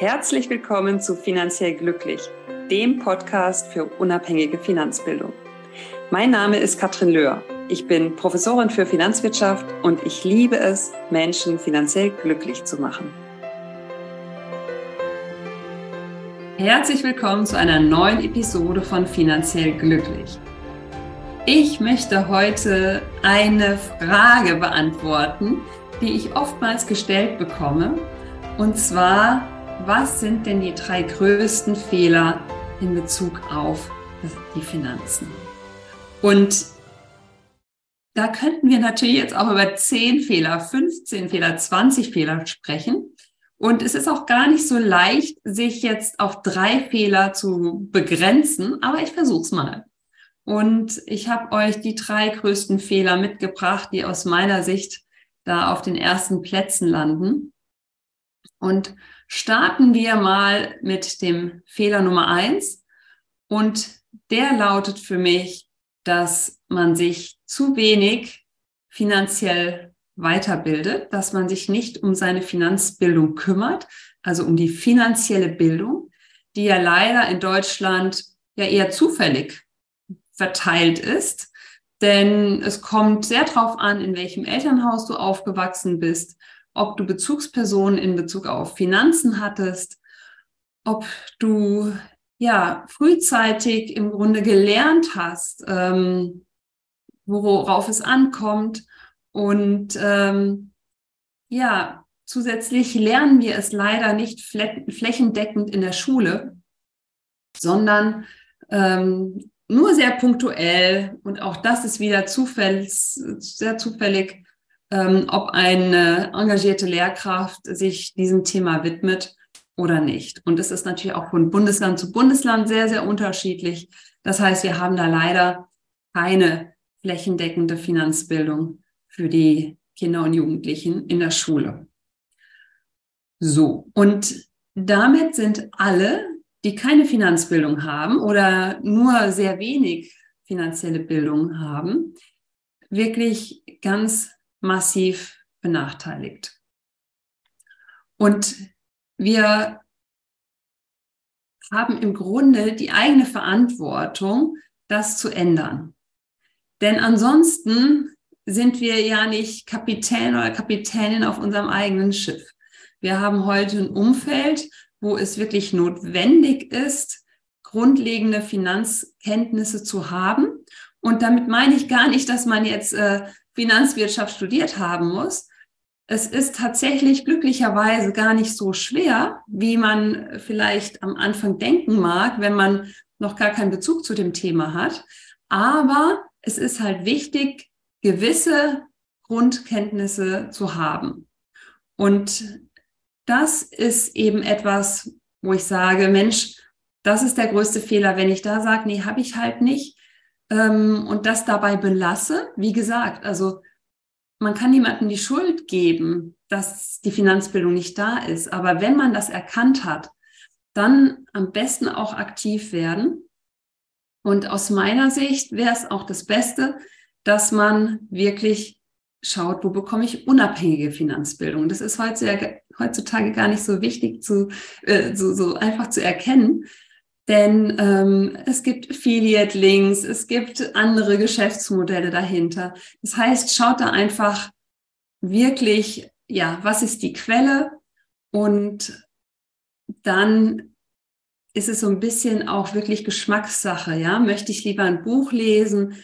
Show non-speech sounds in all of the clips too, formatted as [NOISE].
Herzlich willkommen zu Finanziell Glücklich, dem Podcast für unabhängige Finanzbildung. Mein Name ist Katrin Löhr. Ich bin Professorin für Finanzwirtschaft und ich liebe es, Menschen finanziell glücklich zu machen. Herzlich willkommen zu einer neuen Episode von Finanziell Glücklich. Ich möchte heute eine Frage beantworten, die ich oftmals gestellt bekomme. Und zwar, was sind denn die drei größten Fehler in Bezug auf die Finanzen? Und da könnten wir natürlich jetzt auch über 10 Fehler, 15 Fehler, 20 Fehler sprechen. Und es ist auch gar nicht so leicht, sich jetzt auf drei Fehler zu begrenzen, aber ich versuche es mal. Und ich habe euch die drei größten Fehler mitgebracht, die aus meiner Sicht da auf den ersten Plätzen landen. Und starten wir mal mit dem Fehler Nummer eins. Und der lautet für mich, dass man sich zu wenig finanziell weiterbildet, dass man sich nicht um seine Finanzbildung kümmert, also um die finanzielle Bildung, die ja leider in Deutschland ja eher zufällig verteilt ist. Denn es kommt sehr darauf an, in welchem Elternhaus du aufgewachsen bist, ob du Bezugspersonen in Bezug auf Finanzen hattest, ob du ja frühzeitig im Grunde gelernt hast, ähm, worauf es ankommt. Und ähm, ja, zusätzlich lernen wir es leider nicht flächendeckend in der Schule, sondern ähm, nur sehr punktuell und auch das ist wieder zufällig, sehr zufällig, ähm, ob eine engagierte Lehrkraft sich diesem Thema widmet oder nicht. Und es ist natürlich auch von Bundesland zu Bundesland sehr, sehr unterschiedlich. Das heißt, wir haben da leider keine flächendeckende Finanzbildung für die Kinder und Jugendlichen in der Schule. So, und damit sind alle die keine Finanzbildung haben oder nur sehr wenig finanzielle Bildung haben, wirklich ganz massiv benachteiligt. Und wir haben im Grunde die eigene Verantwortung, das zu ändern. Denn ansonsten sind wir ja nicht Kapitän oder Kapitänin auf unserem eigenen Schiff. Wir haben heute ein Umfeld, wo es wirklich notwendig ist, grundlegende Finanzkenntnisse zu haben. Und damit meine ich gar nicht, dass man jetzt äh, Finanzwirtschaft studiert haben muss. Es ist tatsächlich glücklicherweise gar nicht so schwer, wie man vielleicht am Anfang denken mag, wenn man noch gar keinen Bezug zu dem Thema hat. Aber es ist halt wichtig, gewisse Grundkenntnisse zu haben. Und das ist eben etwas, wo ich sage, Mensch, das ist der größte Fehler, wenn ich da sage, nee, habe ich halt nicht ähm, und das dabei belasse. Wie gesagt, also man kann niemandem die Schuld geben, dass die Finanzbildung nicht da ist. Aber wenn man das erkannt hat, dann am besten auch aktiv werden. Und aus meiner Sicht wäre es auch das Beste, dass man wirklich schaut, wo bekomme ich unabhängige Finanzbildung. Das ist heutzutage gar nicht so wichtig zu, äh, so, so einfach zu erkennen. Denn ähm, es gibt Affiliate-Links, es gibt andere Geschäftsmodelle dahinter. Das heißt, schaut da einfach wirklich, ja, was ist die Quelle? Und dann ist es so ein bisschen auch wirklich Geschmackssache, ja. Möchte ich lieber ein Buch lesen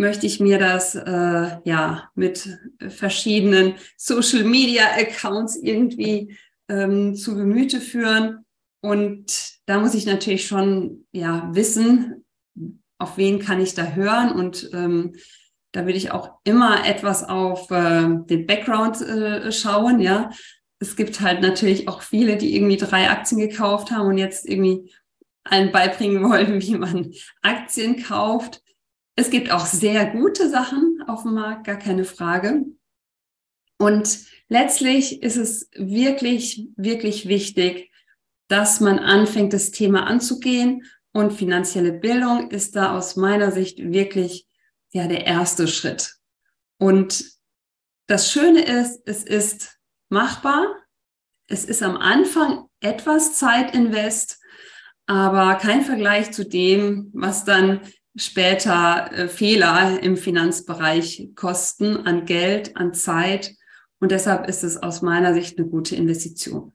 möchte ich mir das äh, ja mit verschiedenen Social Media Accounts irgendwie ähm, zu Gemüte führen. Und da muss ich natürlich schon ja wissen, auf wen kann ich da hören und ähm, da will ich auch immer etwas auf äh, den Background äh, schauen, ja. Es gibt halt natürlich auch viele, die irgendwie drei Aktien gekauft haben und jetzt irgendwie allen beibringen [LAUGHS] wollen, wie man Aktien kauft. Es gibt auch sehr gute Sachen auf dem Markt, gar keine Frage. Und letztlich ist es wirklich, wirklich wichtig, dass man anfängt, das Thema anzugehen. Und finanzielle Bildung ist da aus meiner Sicht wirklich ja der erste Schritt. Und das Schöne ist, es ist machbar. es ist am Anfang etwas Zeitinvest, aber kein Vergleich zu dem, was dann später äh, Fehler im Finanzbereich kosten an Geld, an Zeit. Und deshalb ist es aus meiner Sicht eine gute Investition.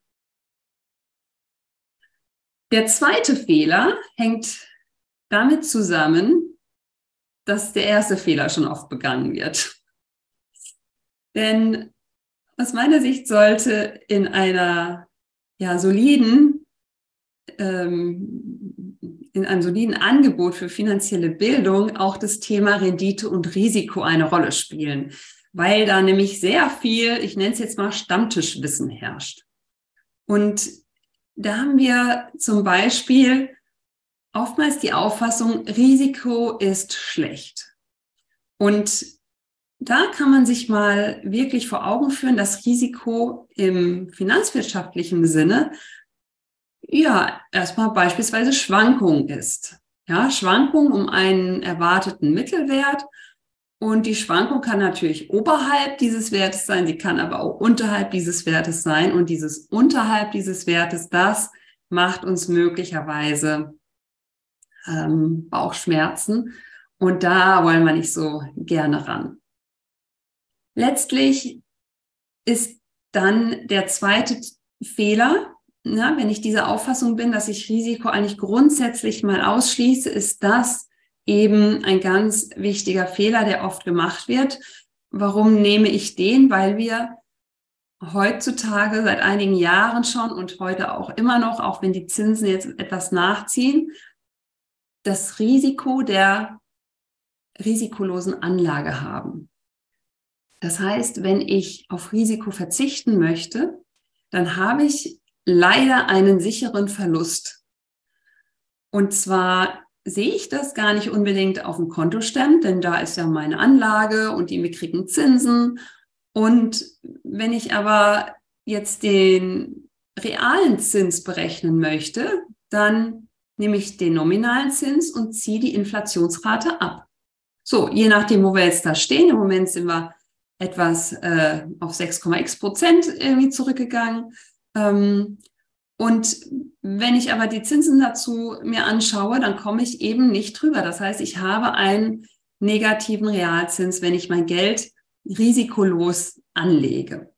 Der zweite Fehler hängt damit zusammen, dass der erste Fehler schon oft begangen wird. Denn aus meiner Sicht sollte in einer ja, soliden, ähm, in einem soliden Angebot für finanzielle Bildung auch das Thema Rendite und Risiko eine Rolle spielen, weil da nämlich sehr viel, ich nenne es jetzt mal Stammtischwissen herrscht. Und da haben wir zum Beispiel oftmals die Auffassung, Risiko ist schlecht. Und da kann man sich mal wirklich vor Augen führen, dass Risiko im finanzwirtschaftlichen Sinne ja erstmal beispielsweise Schwankung ist. Ja, Schwankung um einen erwarteten Mittelwert. Und die Schwankung kann natürlich oberhalb dieses Wertes sein, sie kann aber auch unterhalb dieses Wertes sein. Und dieses unterhalb dieses Wertes, das macht uns möglicherweise ähm, Bauchschmerzen. Und da wollen wir nicht so gerne ran. Letztlich ist dann der zweite Fehler, na, wenn ich dieser Auffassung bin, dass ich Risiko eigentlich grundsätzlich mal ausschließe, ist das eben ein ganz wichtiger Fehler, der oft gemacht wird. Warum nehme ich den? Weil wir heutzutage seit einigen Jahren schon und heute auch immer noch, auch wenn die Zinsen jetzt etwas nachziehen, das Risiko der risikolosen Anlage haben. Das heißt, wenn ich auf Risiko verzichten möchte, dann habe ich leider einen sicheren Verlust. Und zwar sehe ich das gar nicht unbedingt auf dem Kontostand, denn da ist ja meine Anlage und die mickrigen Zinsen. Und wenn ich aber jetzt den realen Zins berechnen möchte, dann nehme ich den nominalen Zins und ziehe die Inflationsrate ab. So, je nachdem, wo wir jetzt da stehen, im Moment sind wir etwas äh, auf 6,x Prozent irgendwie zurückgegangen. Ähm, und wenn ich aber die Zinsen dazu mir anschaue, dann komme ich eben nicht drüber. Das heißt, ich habe einen negativen Realzins, wenn ich mein Geld risikolos anlege.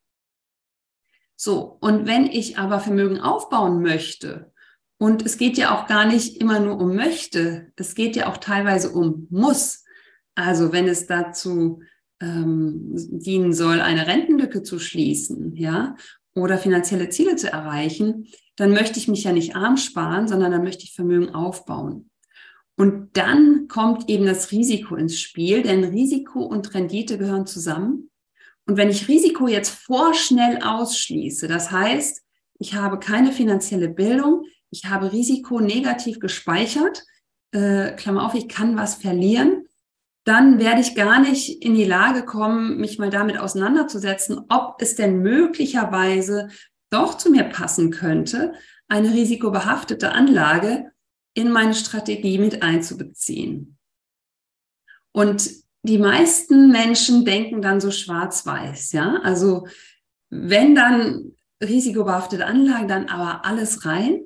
So, und wenn ich aber Vermögen aufbauen möchte, und es geht ja auch gar nicht immer nur um möchte, es geht ja auch teilweise um muss. Also wenn es dazu ähm, dienen soll, eine Rentenlücke zu schließen, ja, oder finanzielle Ziele zu erreichen, dann möchte ich mich ja nicht arm sparen, sondern dann möchte ich Vermögen aufbauen. Und dann kommt eben das Risiko ins Spiel, denn Risiko und Rendite gehören zusammen. Und wenn ich Risiko jetzt vorschnell ausschließe, das heißt, ich habe keine finanzielle Bildung, ich habe Risiko negativ gespeichert, äh, Klammer auf, ich kann was verlieren, dann werde ich gar nicht in die Lage kommen, mich mal damit auseinanderzusetzen, ob es denn möglicherweise doch zu mir passen könnte, eine risikobehaftete Anlage in meine Strategie mit einzubeziehen. Und die meisten Menschen denken dann so schwarz-weiß, ja. Also wenn dann risikobehaftete Anlagen, dann aber alles rein.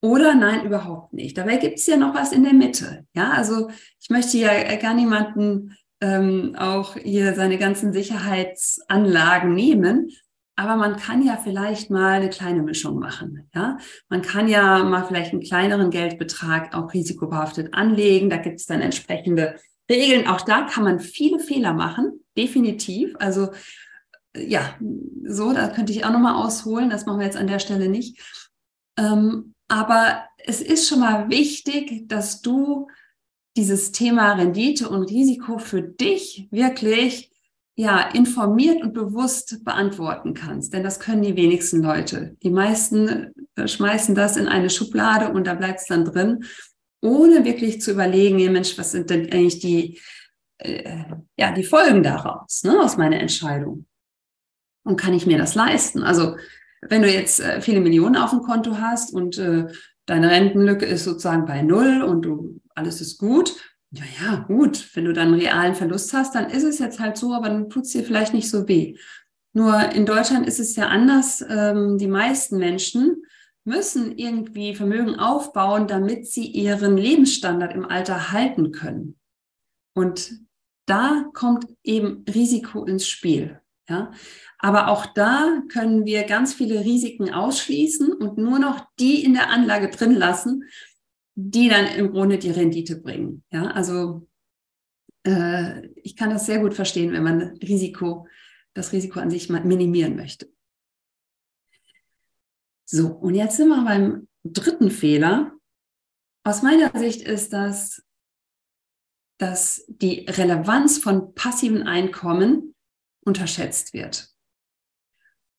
Oder nein, überhaupt nicht. Dabei gibt es ja noch was in der Mitte. Ja, also ich möchte ja gar niemanden ähm, auch hier seine ganzen Sicherheitsanlagen nehmen. Aber man kann ja vielleicht mal eine kleine Mischung machen. Ja, man kann ja mal vielleicht einen kleineren Geldbetrag auch risikobehaftet anlegen. Da gibt es dann entsprechende Regeln. Auch da kann man viele Fehler machen, definitiv. Also ja, so, da könnte ich auch nochmal ausholen. Das machen wir jetzt an der Stelle nicht. Ähm, aber es ist schon mal wichtig, dass du dieses Thema Rendite und Risiko für dich wirklich ja informiert und bewusst beantworten kannst, denn das können die wenigsten Leute. Die meisten äh, schmeißen das in eine Schublade und da bleibt es dann drin, ohne wirklich zu überlegen, ja Mensch, was sind denn eigentlich die äh, ja die Folgen daraus ne, aus meiner Entscheidung und kann ich mir das leisten? Also wenn du jetzt äh, viele Millionen auf dem Konto hast und äh, deine Rentenlücke ist sozusagen bei Null und du, alles ist gut, ja, ja, gut. Wenn du dann einen realen Verlust hast, dann ist es jetzt halt so, aber dann tut es dir vielleicht nicht so weh. Nur in Deutschland ist es ja anders. Ähm, die meisten Menschen müssen irgendwie Vermögen aufbauen, damit sie ihren Lebensstandard im Alter halten können. Und da kommt eben Risiko ins Spiel. Ja, aber auch da können wir ganz viele Risiken ausschließen und nur noch die in der Anlage drin lassen, die dann im Grunde die Rendite bringen. Ja, also äh, ich kann das sehr gut verstehen, wenn man Risiko, das Risiko an sich minimieren möchte. So, und jetzt sind wir beim dritten Fehler. Aus meiner Sicht ist das, dass die Relevanz von passiven Einkommen unterschätzt wird.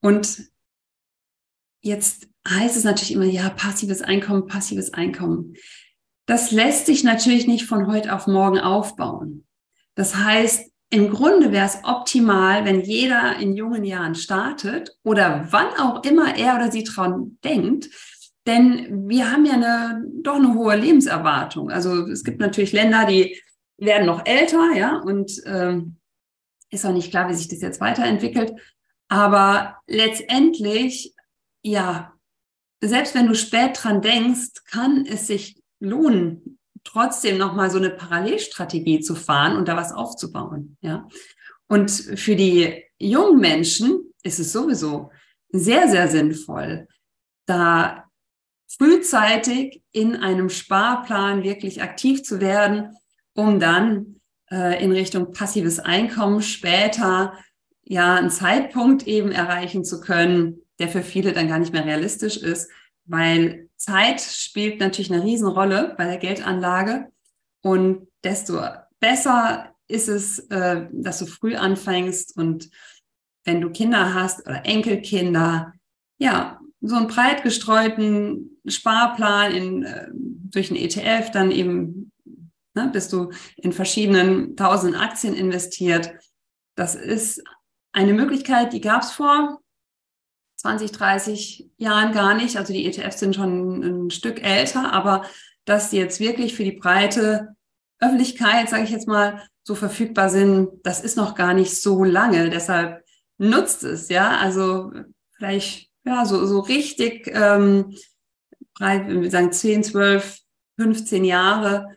Und jetzt heißt es natürlich immer, ja, passives Einkommen, passives Einkommen. Das lässt sich natürlich nicht von heute auf morgen aufbauen. Das heißt, im Grunde wäre es optimal, wenn jeder in jungen Jahren startet oder wann auch immer er oder sie dran denkt. Denn wir haben ja eine, doch eine hohe Lebenserwartung. Also es gibt natürlich Länder, die werden noch älter, ja, und ähm, ist auch nicht klar, wie sich das jetzt weiterentwickelt. Aber letztendlich, ja, selbst wenn du spät dran denkst, kann es sich lohnen, trotzdem nochmal so eine Parallelstrategie zu fahren und da was aufzubauen. Ja. Und für die jungen Menschen ist es sowieso sehr, sehr sinnvoll, da frühzeitig in einem Sparplan wirklich aktiv zu werden, um dann äh, in Richtung passives Einkommen später ja einen Zeitpunkt eben erreichen zu können, der für viele dann gar nicht mehr realistisch ist, weil Zeit spielt natürlich eine Riesenrolle bei der Geldanlage und desto besser ist es, äh, dass du früh anfängst und wenn du Kinder hast oder Enkelkinder, ja, so einen breit gestreuten Sparplan in, äh, durch einen ETF, dann eben ne, bist du in verschiedenen tausend Aktien investiert. Das ist eine Möglichkeit, die gab es vor 20, 30 Jahren gar nicht. Also die ETFs sind schon ein Stück älter, aber dass sie jetzt wirklich für die breite Öffentlichkeit, sage ich jetzt mal, so verfügbar sind, das ist noch gar nicht so lange. Deshalb nutzt es, ja. Also vielleicht, ja, so, so richtig ähm, breit, wir sagen 10, 12, 15 Jahre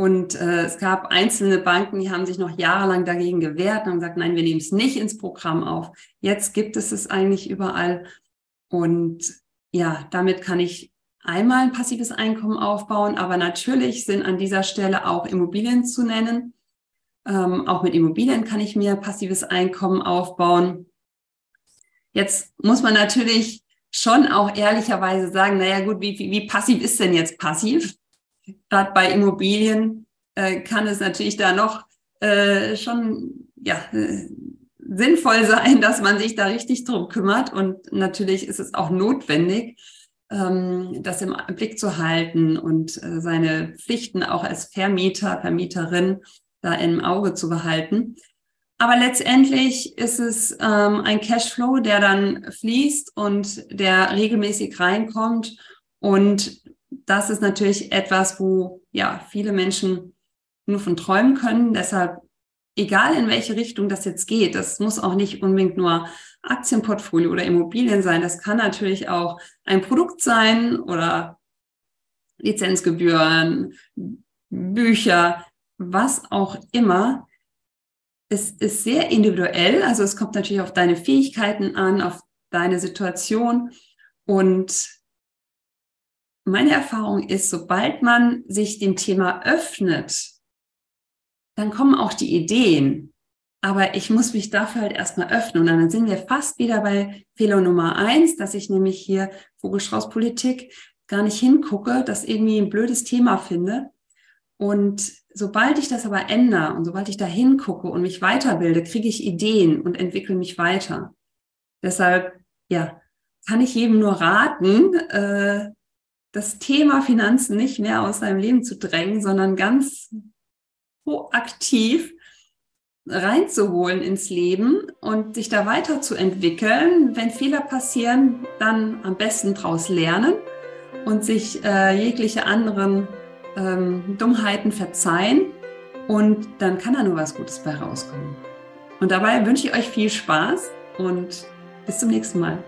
und äh, es gab einzelne Banken, die haben sich noch jahrelang dagegen gewehrt und haben gesagt, nein, wir nehmen es nicht ins Programm auf. Jetzt gibt es es eigentlich überall. Und ja, damit kann ich einmal ein passives Einkommen aufbauen. Aber natürlich sind an dieser Stelle auch Immobilien zu nennen. Ähm, auch mit Immobilien kann ich mir passives Einkommen aufbauen. Jetzt muss man natürlich schon auch ehrlicherweise sagen, naja gut, wie, wie, wie passiv ist denn jetzt passiv? Gerade bei Immobilien äh, kann es natürlich da noch äh, schon ja, äh, sinnvoll sein, [LAUGHS] dass man sich da richtig drum kümmert. Und natürlich ist es auch notwendig, ähm, das im Blick zu halten und äh, seine Pflichten auch als Vermieter, Vermieterin da im Auge zu behalten. Aber letztendlich ist es ähm, ein Cashflow, der dann fließt und der regelmäßig reinkommt und das ist natürlich etwas, wo ja viele Menschen nur von träumen können. Deshalb, egal in welche Richtung das jetzt geht, das muss auch nicht unbedingt nur Aktienportfolio oder Immobilien sein. Das kann natürlich auch ein Produkt sein oder Lizenzgebühren, Bücher, was auch immer. Es ist sehr individuell. Also es kommt natürlich auf deine Fähigkeiten an, auf deine Situation und meine Erfahrung ist, sobald man sich dem Thema öffnet, dann kommen auch die Ideen. Aber ich muss mich dafür halt erstmal öffnen. Und dann sind wir fast wieder bei Fehler Nummer eins, dass ich nämlich hier Vogelstraußpolitik gar nicht hingucke, das irgendwie ein blödes Thema finde. Und sobald ich das aber ändere und sobald ich da hingucke und mich weiterbilde, kriege ich Ideen und entwickle mich weiter. Deshalb, ja, kann ich jedem nur raten, äh, das Thema Finanzen nicht mehr aus seinem Leben zu drängen, sondern ganz proaktiv reinzuholen ins Leben und sich da weiterzuentwickeln. Wenn Fehler passieren, dann am besten daraus lernen und sich äh, jegliche anderen ähm, Dummheiten verzeihen. Und dann kann da nur was Gutes bei rauskommen. Und dabei wünsche ich euch viel Spaß und bis zum nächsten Mal.